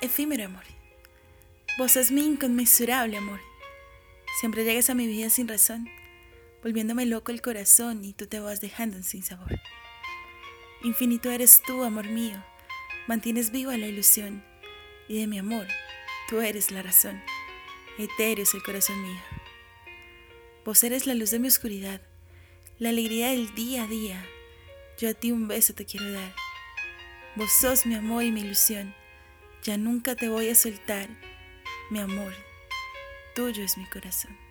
efímero amor. Vos sos mi inconmensurable amor. Siempre llegas a mi vida sin razón, volviéndome loco el corazón y tú te vas dejando sin sabor. Infinito eres tú, amor mío, mantienes viva la ilusión y de mi amor, tú eres la razón, etéreo es el corazón mío. Vos eres la luz de mi oscuridad, la alegría del día a día, yo a ti un beso te quiero dar. Vos sos mi amor y mi ilusión, ya nunca te voy a soltar, mi amor, tuyo es mi corazón.